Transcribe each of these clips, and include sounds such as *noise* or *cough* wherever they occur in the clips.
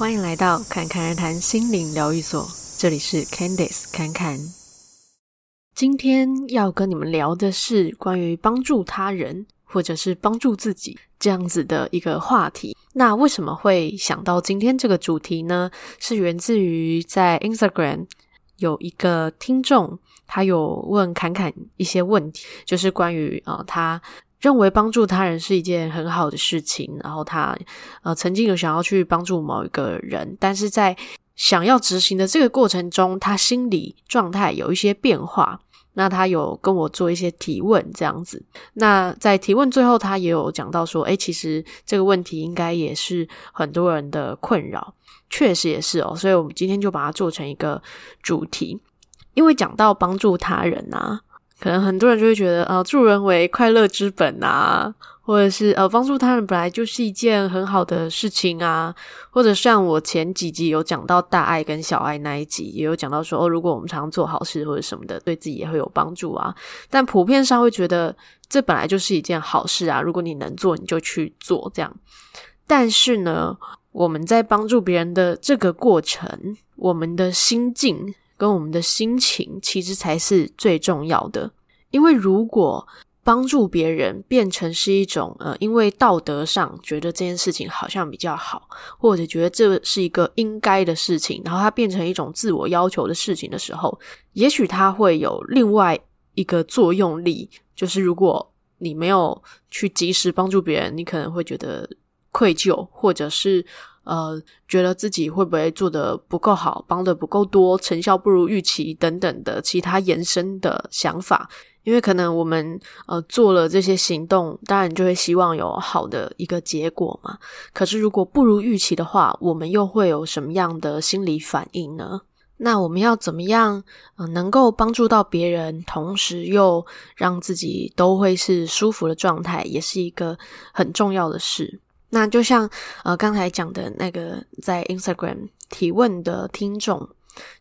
欢迎来到侃侃而谈心灵疗愈所，这里是 Candice 侃侃。今天要跟你们聊的是关于帮助他人或者是帮助自己这样子的一个话题。那为什么会想到今天这个主题呢？是源自于在 Instagram 有一个听众，他有问侃侃一些问题，就是关于呃他。认为帮助他人是一件很好的事情，然后他呃曾经有想要去帮助某一个人，但是在想要执行的这个过程中，他心理状态有一些变化。那他有跟我做一些提问，这样子。那在提问最后，他也有讲到说，诶，其实这个问题应该也是很多人的困扰，确实也是哦。所以我们今天就把它做成一个主题，因为讲到帮助他人啊。可能很多人就会觉得，呃，助人为快乐之本啊，或者是呃，帮助他人本来就是一件很好的事情啊，或者像我前几集有讲到大爱跟小爱那一集，也有讲到说，哦，如果我们常常做好事或者什么的，对自己也会有帮助啊。但普遍上会觉得，这本来就是一件好事啊，如果你能做，你就去做这样。但是呢，我们在帮助别人的这个过程，我们的心境。跟我们的心情其实才是最重要的，因为如果帮助别人变成是一种呃，因为道德上觉得这件事情好像比较好，或者觉得这是一个应该的事情，然后它变成一种自我要求的事情的时候，也许它会有另外一个作用力，就是如果你没有去及时帮助别人，你可能会觉得愧疚，或者是。呃，觉得自己会不会做得不够好，帮得不够多，成效不如预期等等的其他延伸的想法，因为可能我们呃做了这些行动，当然就会希望有好的一个结果嘛。可是如果不如预期的话，我们又会有什么样的心理反应呢？那我们要怎么样呃能够帮助到别人，同时又让自己都会是舒服的状态，也是一个很重要的事。那就像呃刚才讲的那个在 Instagram 提问的听众，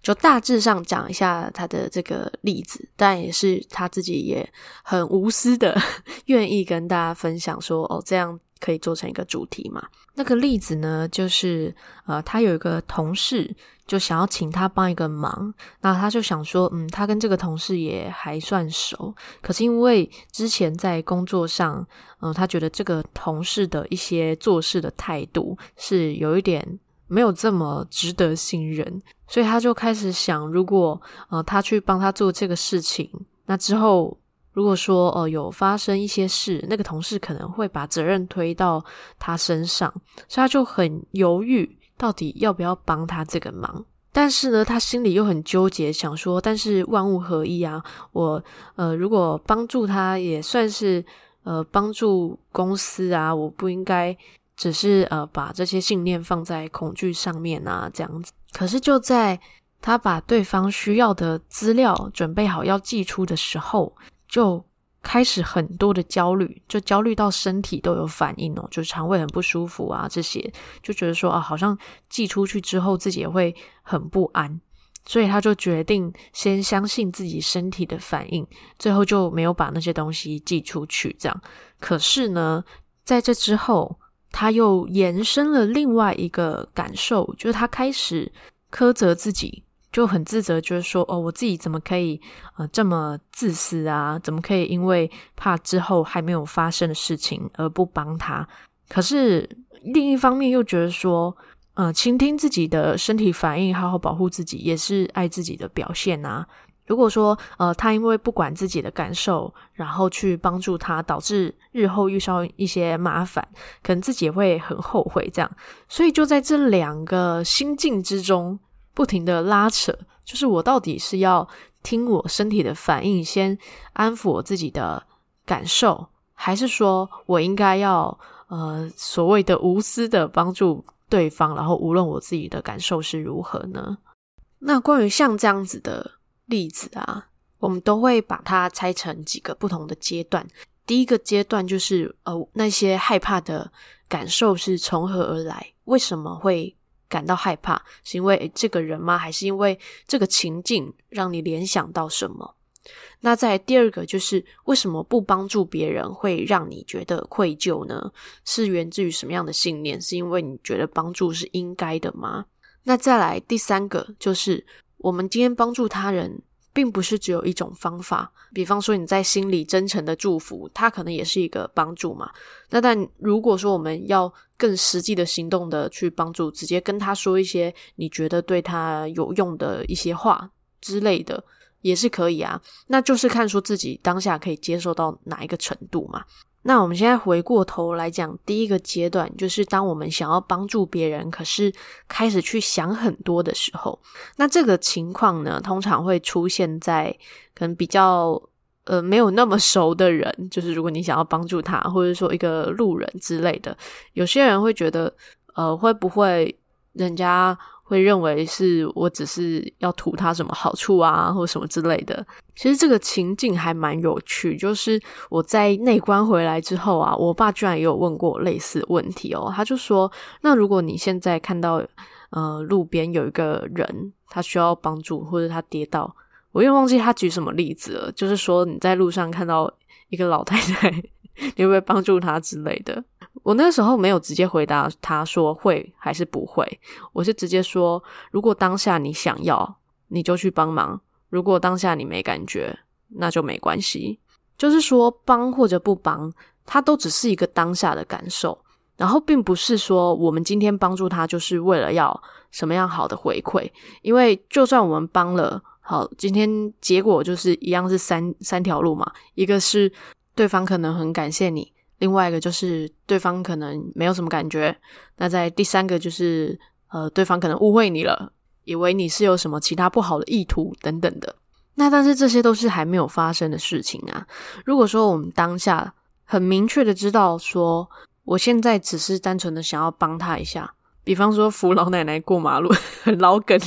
就大致上讲一下他的这个例子，但也是他自己也很无私的 *laughs* 愿意跟大家分享说，哦，这样可以做成一个主题嘛。那个例子呢，就是呃他有一个同事。就想要请他帮一个忙，那他就想说，嗯，他跟这个同事也还算熟，可是因为之前在工作上，嗯，他觉得这个同事的一些做事的态度是有一点没有这么值得信任，所以他就开始想，如果呃他去帮他做这个事情，那之后如果说呃有发生一些事，那个同事可能会把责任推到他身上，所以他就很犹豫。到底要不要帮他这个忙？但是呢，他心里又很纠结，想说，但是万物合一啊，我呃，如果帮助他也算是呃帮助公司啊，我不应该只是呃把这些信念放在恐惧上面啊，这样子。可是就在他把对方需要的资料准备好要寄出的时候，就。开始很多的焦虑，就焦虑到身体都有反应哦，就是肠胃很不舒服啊，这些就觉得说啊，好像寄出去之后自己也会很不安，所以他就决定先相信自己身体的反应，最后就没有把那些东西寄出去。这样，可是呢，在这之后，他又延伸了另外一个感受，就是他开始苛责自己。就很自责，就是说，哦，我自己怎么可以呃这么自私啊？怎么可以因为怕之后还没有发生的事情而不帮他？可是另一方面又觉得说，呃，倾听自己的身体反应，好好保护自己，也是爱自己的表现啊。如果说呃他因为不管自己的感受，然后去帮助他，导致日后遇上一些麻烦，可能自己也会很后悔。这样，所以就在这两个心境之中。不停的拉扯，就是我到底是要听我身体的反应，先安抚我自己的感受，还是说我应该要呃所谓的无私的帮助对方，然后无论我自己的感受是如何呢？那关于像这样子的例子啊，我们都会把它拆成几个不同的阶段。第一个阶段就是呃那些害怕的感受是从何而来？为什么会？感到害怕，是因为这个人吗？还是因为这个情境让你联想到什么？那在第二个就是为什么不帮助别人会让你觉得愧疚呢？是源自于什么样的信念？是因为你觉得帮助是应该的吗？那再来第三个就是我们今天帮助他人，并不是只有一种方法。比方说你在心里真诚的祝福，他可能也是一个帮助嘛。那但如果说我们要更实际的行动的去帮助，直接跟他说一些你觉得对他有用的一些话之类的。也是可以啊，那就是看说自己当下可以接受到哪一个程度嘛。那我们现在回过头来讲，第一个阶段就是当我们想要帮助别人，可是开始去想很多的时候，那这个情况呢，通常会出现在可能比较呃没有那么熟的人，就是如果你想要帮助他，或者说一个路人之类的，有些人会觉得呃会不会人家。会认为是我只是要图他什么好处啊，或什么之类的。其实这个情境还蛮有趣，就是我在内观回来之后啊，我爸居然也有问过类似问题哦。他就说：“那如果你现在看到呃路边有一个人，他需要帮助，或者他跌倒，我又忘记他举什么例子了。就是说你在路上看到一个老太太，*laughs* 你会不会帮助他之类的？”我那时候没有直接回答他说会还是不会，我是直接说，如果当下你想要，你就去帮忙；如果当下你没感觉，那就没关系。就是说，帮或者不帮，它都只是一个当下的感受，然后并不是说我们今天帮助他就是为了要什么样好的回馈。因为就算我们帮了，好，今天结果就是一样是三三条路嘛，一个是对方可能很感谢你。另外一个就是对方可能没有什么感觉，那在第三个就是呃，对方可能误会你了，以为你是有什么其他不好的意图等等的。那但是这些都是还没有发生的事情啊。如果说我们当下很明确的知道说，我现在只是单纯的想要帮他一下，比方说扶老奶奶过马路，老梗，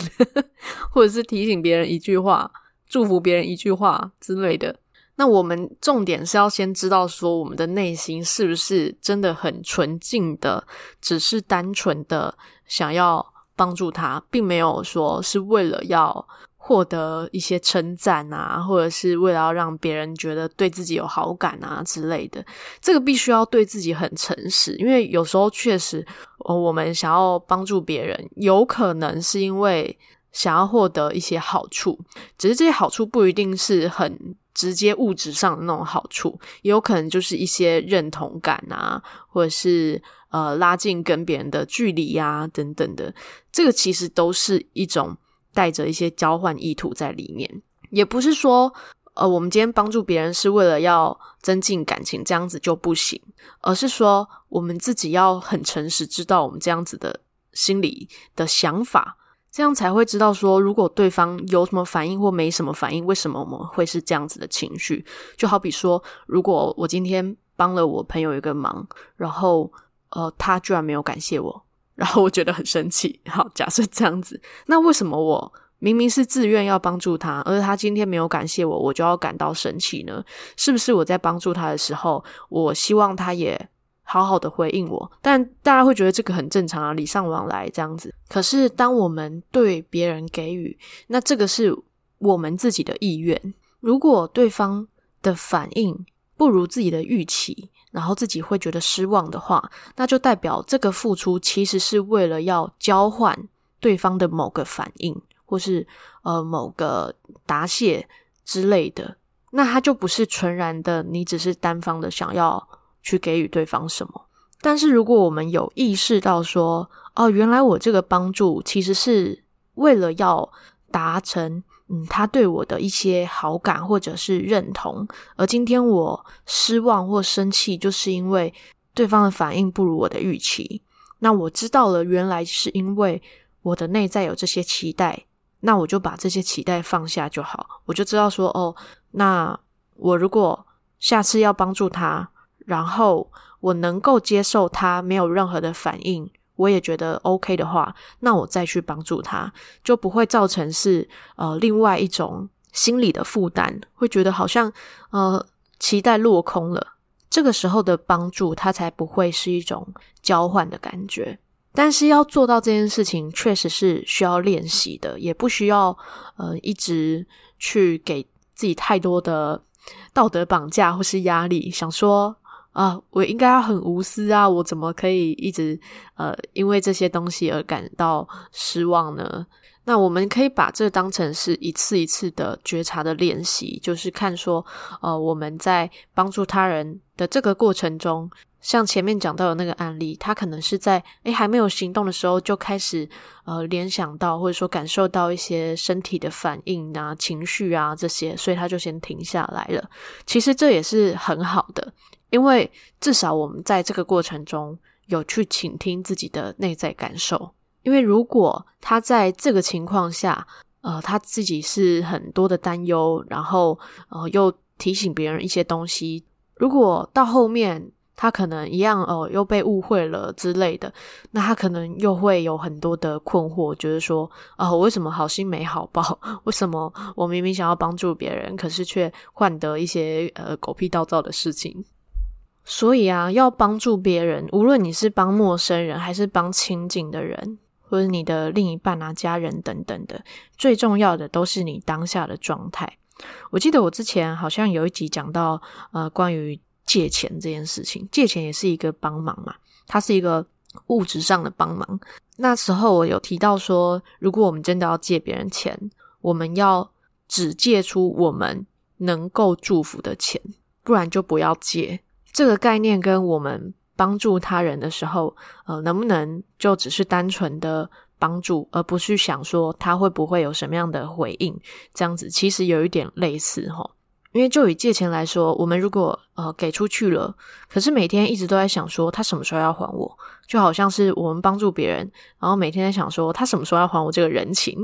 或者是提醒别人一句话，祝福别人一句话之类的。那我们重点是要先知道说，我们的内心是不是真的很纯净的，只是单纯的想要帮助他，并没有说是为了要获得一些称赞啊，或者是为了要让别人觉得对自己有好感啊之类的。这个必须要对自己很诚实，因为有时候确实，我们想要帮助别人，有可能是因为想要获得一些好处，只是这些好处不一定是很。直接物质上的那种好处，也有可能就是一些认同感啊，或者是呃拉近跟别人的距离呀等等的。这个其实都是一种带着一些交换意图在里面，也不是说呃我们今天帮助别人是为了要增进感情，这样子就不行，而是说我们自己要很诚实，知道我们这样子的心理的想法。这样才会知道说，如果对方有什么反应或没什么反应，为什么我们会是这样子的情绪？就好比说，如果我今天帮了我朋友一个忙，然后呃，他居然没有感谢我，然后我觉得很生气。好，假设这样子，那为什么我明明是自愿要帮助他，而他今天没有感谢我，我就要感到生气呢？是不是我在帮助他的时候，我希望他也好好的回应我，但大家会觉得这个很正常啊，礼尚往来这样子。可是当我们对别人给予，那这个是我们自己的意愿。如果对方的反应不如自己的预期，然后自己会觉得失望的话，那就代表这个付出其实是为了要交换对方的某个反应，或是呃某个答谢之类的。那它就不是纯然的，你只是单方的想要。去给予对方什么？但是如果我们有意识到说，哦，原来我这个帮助其实是为了要达成，嗯，他对我的一些好感或者是认同，而今天我失望或生气，就是因为对方的反应不如我的预期。那我知道了，原来是因为我的内在有这些期待，那我就把这些期待放下就好。我就知道说，哦，那我如果下次要帮助他。然后我能够接受他没有任何的反应，我也觉得 OK 的话，那我再去帮助他，就不会造成是呃另外一种心理的负担，会觉得好像呃期待落空了。这个时候的帮助，他才不会是一种交换的感觉。但是要做到这件事情，确实是需要练习的，也不需要呃一直去给。自己太多的道德绑架或是压力，想说啊，我应该要很无私啊，我怎么可以一直呃因为这些东西而感到失望呢？那我们可以把这当成是一次一次的觉察的练习，就是看说，呃，我们在帮助他人的这个过程中，像前面讲到的那个案例，他可能是在诶还没有行动的时候就开始呃联想到或者说感受到一些身体的反应啊、情绪啊这些，所以他就先停下来了。其实这也是很好的，因为至少我们在这个过程中有去倾听自己的内在感受。因为如果他在这个情况下，呃，他自己是很多的担忧，然后呃又提醒别人一些东西，如果到后面他可能一样哦、呃、又被误会了之类的，那他可能又会有很多的困惑，觉得说啊、呃，我为什么好心没好报？*laughs* 为什么我明明想要帮助别人，可是却换得一些呃狗屁倒灶的事情？所以啊，要帮助别人，无论你是帮陌生人还是帮亲近的人。或者你的另一半啊、家人等等的，最重要的都是你当下的状态。我记得我之前好像有一集讲到，呃，关于借钱这件事情，借钱也是一个帮忙嘛，它是一个物质上的帮忙。那时候我有提到说，如果我们真的要借别人钱，我们要只借出我们能够祝福的钱，不然就不要借。这个概念跟我们。帮助他人的时候，呃，能不能就只是单纯的帮助，而不去想说他会不会有什么样的回应？这样子其实有一点类似哈。因为就以借钱来说，我们如果呃给出去了，可是每天一直都在想说他什么时候要还我，就好像是我们帮助别人，然后每天在想说他什么时候要还我这个人情，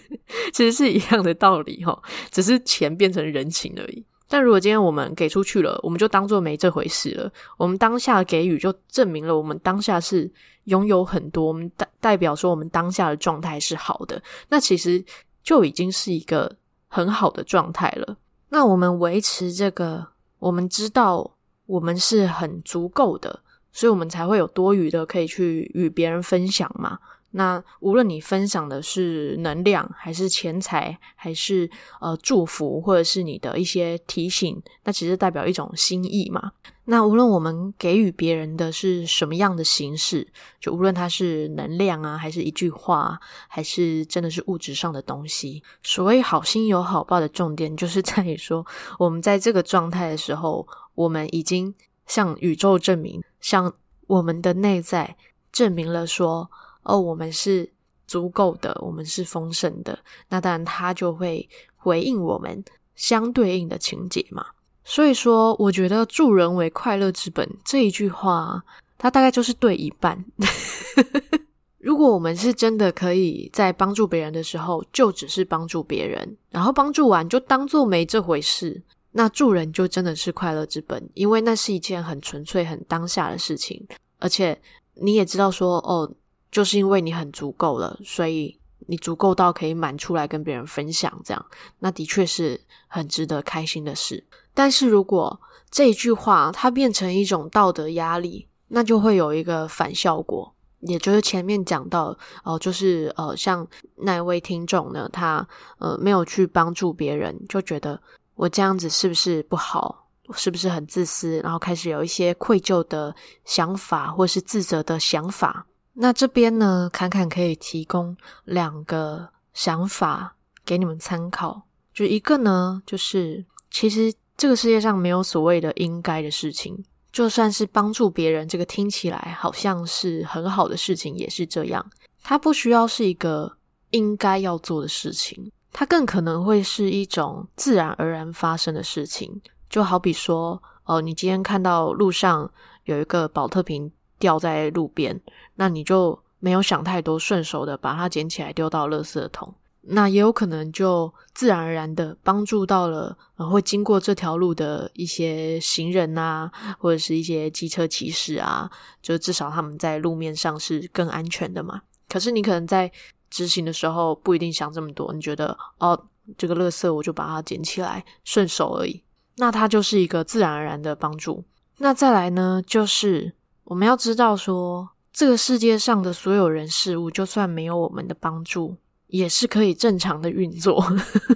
*laughs* 其实是一样的道理齁，只是钱变成人情而已。但如果今天我们给出去了，我们就当做没这回事了。我们当下给予就证明了我们当下是拥有很多，我们代代表说我们当下的状态是好的。那其实就已经是一个很好的状态了。那我们维持这个，我们知道我们是很足够的，所以我们才会有多余的可以去与别人分享嘛。那无论你分享的是能量，还是钱财，还是呃祝福，或者是你的一些提醒，那其实代表一种心意嘛。那无论我们给予别人的是什么样的形式，就无论它是能量啊，还是一句话，还是真的是物质上的东西，所谓好心有好报的重点，就是 *laughs* 在于说，我们在这个状态的时候，我们已经向宇宙证明，向我们的内在证明了说。哦，我们是足够的，我们是丰盛的，那当然他就会回应我们相对应的情节嘛。所以说，我觉得“助人为快乐之本”这一句话，它大概就是对一半。*laughs* 如果我们是真的可以在帮助别人的时候，就只是帮助别人，然后帮助完就当做没这回事，那助人就真的是快乐之本，因为那是一件很纯粹、很当下的事情，而且你也知道说，哦。就是因为你很足够了，所以你足够到可以满出来跟别人分享，这样，那的确是很值得开心的事。但是如果这一句话它变成一种道德压力，那就会有一个反效果，也就是前面讲到，哦、就是呃，像那位听众呢，他呃没有去帮助别人，就觉得我这样子是不是不好，是不是很自私，然后开始有一些愧疚的想法，或是自责的想法。那这边呢，侃侃可以提供两个想法给你们参考。就一个呢，就是其实这个世界上没有所谓的应该的事情，就算是帮助别人，这个听起来好像是很好的事情，也是这样。它不需要是一个应该要做的事情，它更可能会是一种自然而然发生的事情。就好比说，哦，你今天看到路上有一个宝特瓶。掉在路边，那你就没有想太多，顺手的把它捡起来丢到垃圾桶。那也有可能就自然而然的帮助到了，呃，会经过这条路的一些行人啊，或者是一些机车骑士啊，就至少他们在路面上是更安全的嘛。可是你可能在执行的时候不一定想这么多，你觉得哦，这个垃圾我就把它捡起来，顺手而已。那它就是一个自然而然的帮助。那再来呢，就是。我们要知道说，这个世界上的所有人事物，就算没有我们的帮助，也是可以正常的运作。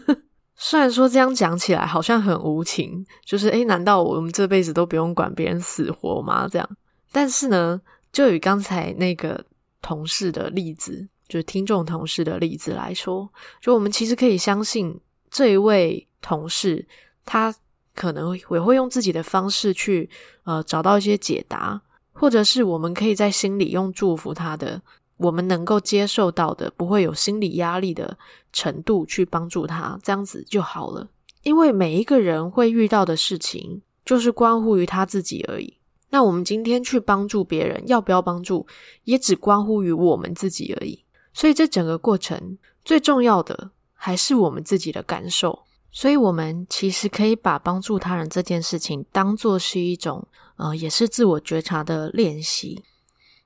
*laughs* 虽然说这样讲起来好像很无情，就是诶，难道我们这辈子都不用管别人死活吗？这样，但是呢，就以刚才那个同事的例子，就是听众同事的例子来说，就我们其实可以相信这一位同事，他可能也会用自己的方式去呃找到一些解答。或者是我们可以在心里用祝福他的，我们能够接受到的，不会有心理压力的程度去帮助他，这样子就好了。因为每一个人会遇到的事情，就是关乎于他自己而已。那我们今天去帮助别人，要不要帮助，也只关乎于我们自己而已。所以这整个过程最重要的还是我们自己的感受。所以，我们其实可以把帮助他人这件事情当做是一种。呃，也是自我觉察的练习。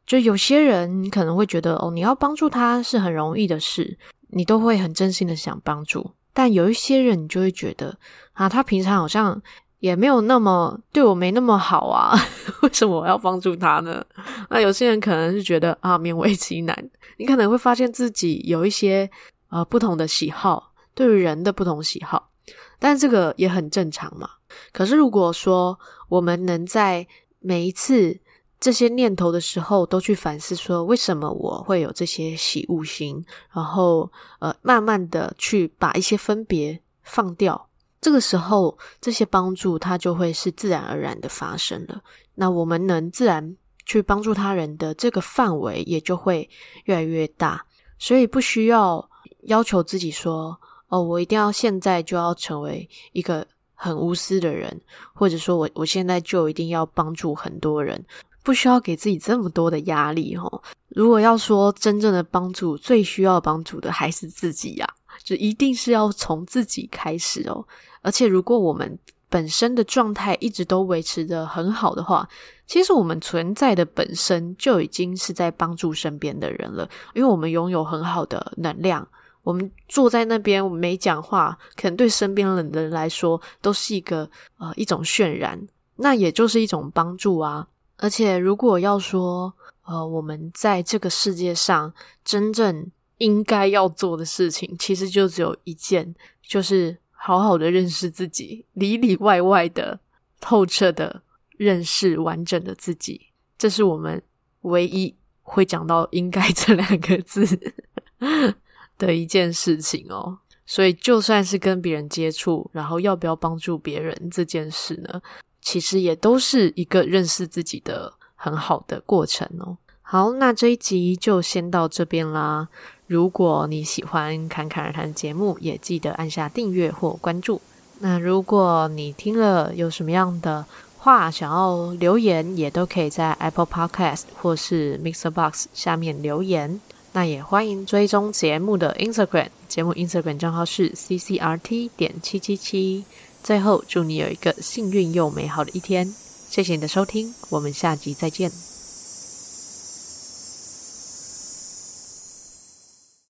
就有些人你可能会觉得，哦，你要帮助他是很容易的事，你都会很真心的想帮助。但有一些人，你就会觉得，啊，他平常好像也没有那么对我没那么好啊，*laughs* 为什么我要帮助他呢？那有些人可能是觉得，啊，勉为其难。你可能会发现自己有一些呃不同的喜好，对于人的不同喜好。但这个也很正常嘛。可是如果说我们能在每一次这些念头的时候，都去反思说，为什么我会有这些喜恶心，然后呃，慢慢的去把一些分别放掉，这个时候这些帮助它就会是自然而然的发生了。那我们能自然去帮助他人的这个范围也就会越来越大，所以不需要要求自己说。哦，我一定要现在就要成为一个很无私的人，或者说我我现在就一定要帮助很多人，不需要给自己这么多的压力哦。如果要说真正的帮助，最需要帮助的还是自己呀，就一定是要从自己开始哦。而且如果我们本身的状态一直都维持的很好的话，其实我们存在的本身就已经是在帮助身边的人了，因为我们拥有很好的能量。我们坐在那边，我们没讲话，可能对身边的人来说都是一个呃一种渲染，那也就是一种帮助啊。而且如果要说呃我们在这个世界上真正应该要做的事情，其实就只有一件，就是好好的认识自己，里里外外的透彻的认识完整的自己，这是我们唯一会讲到“应该”这两个字。的一件事情哦，所以就算是跟别人接触，然后要不要帮助别人这件事呢，其实也都是一个认识自己的很好的过程哦。好，那这一集就先到这边啦。如果你喜欢侃侃而谈节目，也记得按下订阅或关注。那如果你听了有什么样的话想要留言，也都可以在 Apple Podcast 或是 Mixer Box 下面留言。那也欢迎追踪节目的 Instagram，节目 Instagram 账号是 ccrt 点七七七。最后，祝你有一个幸运又美好的一天。谢谢你的收听，我们下集再见。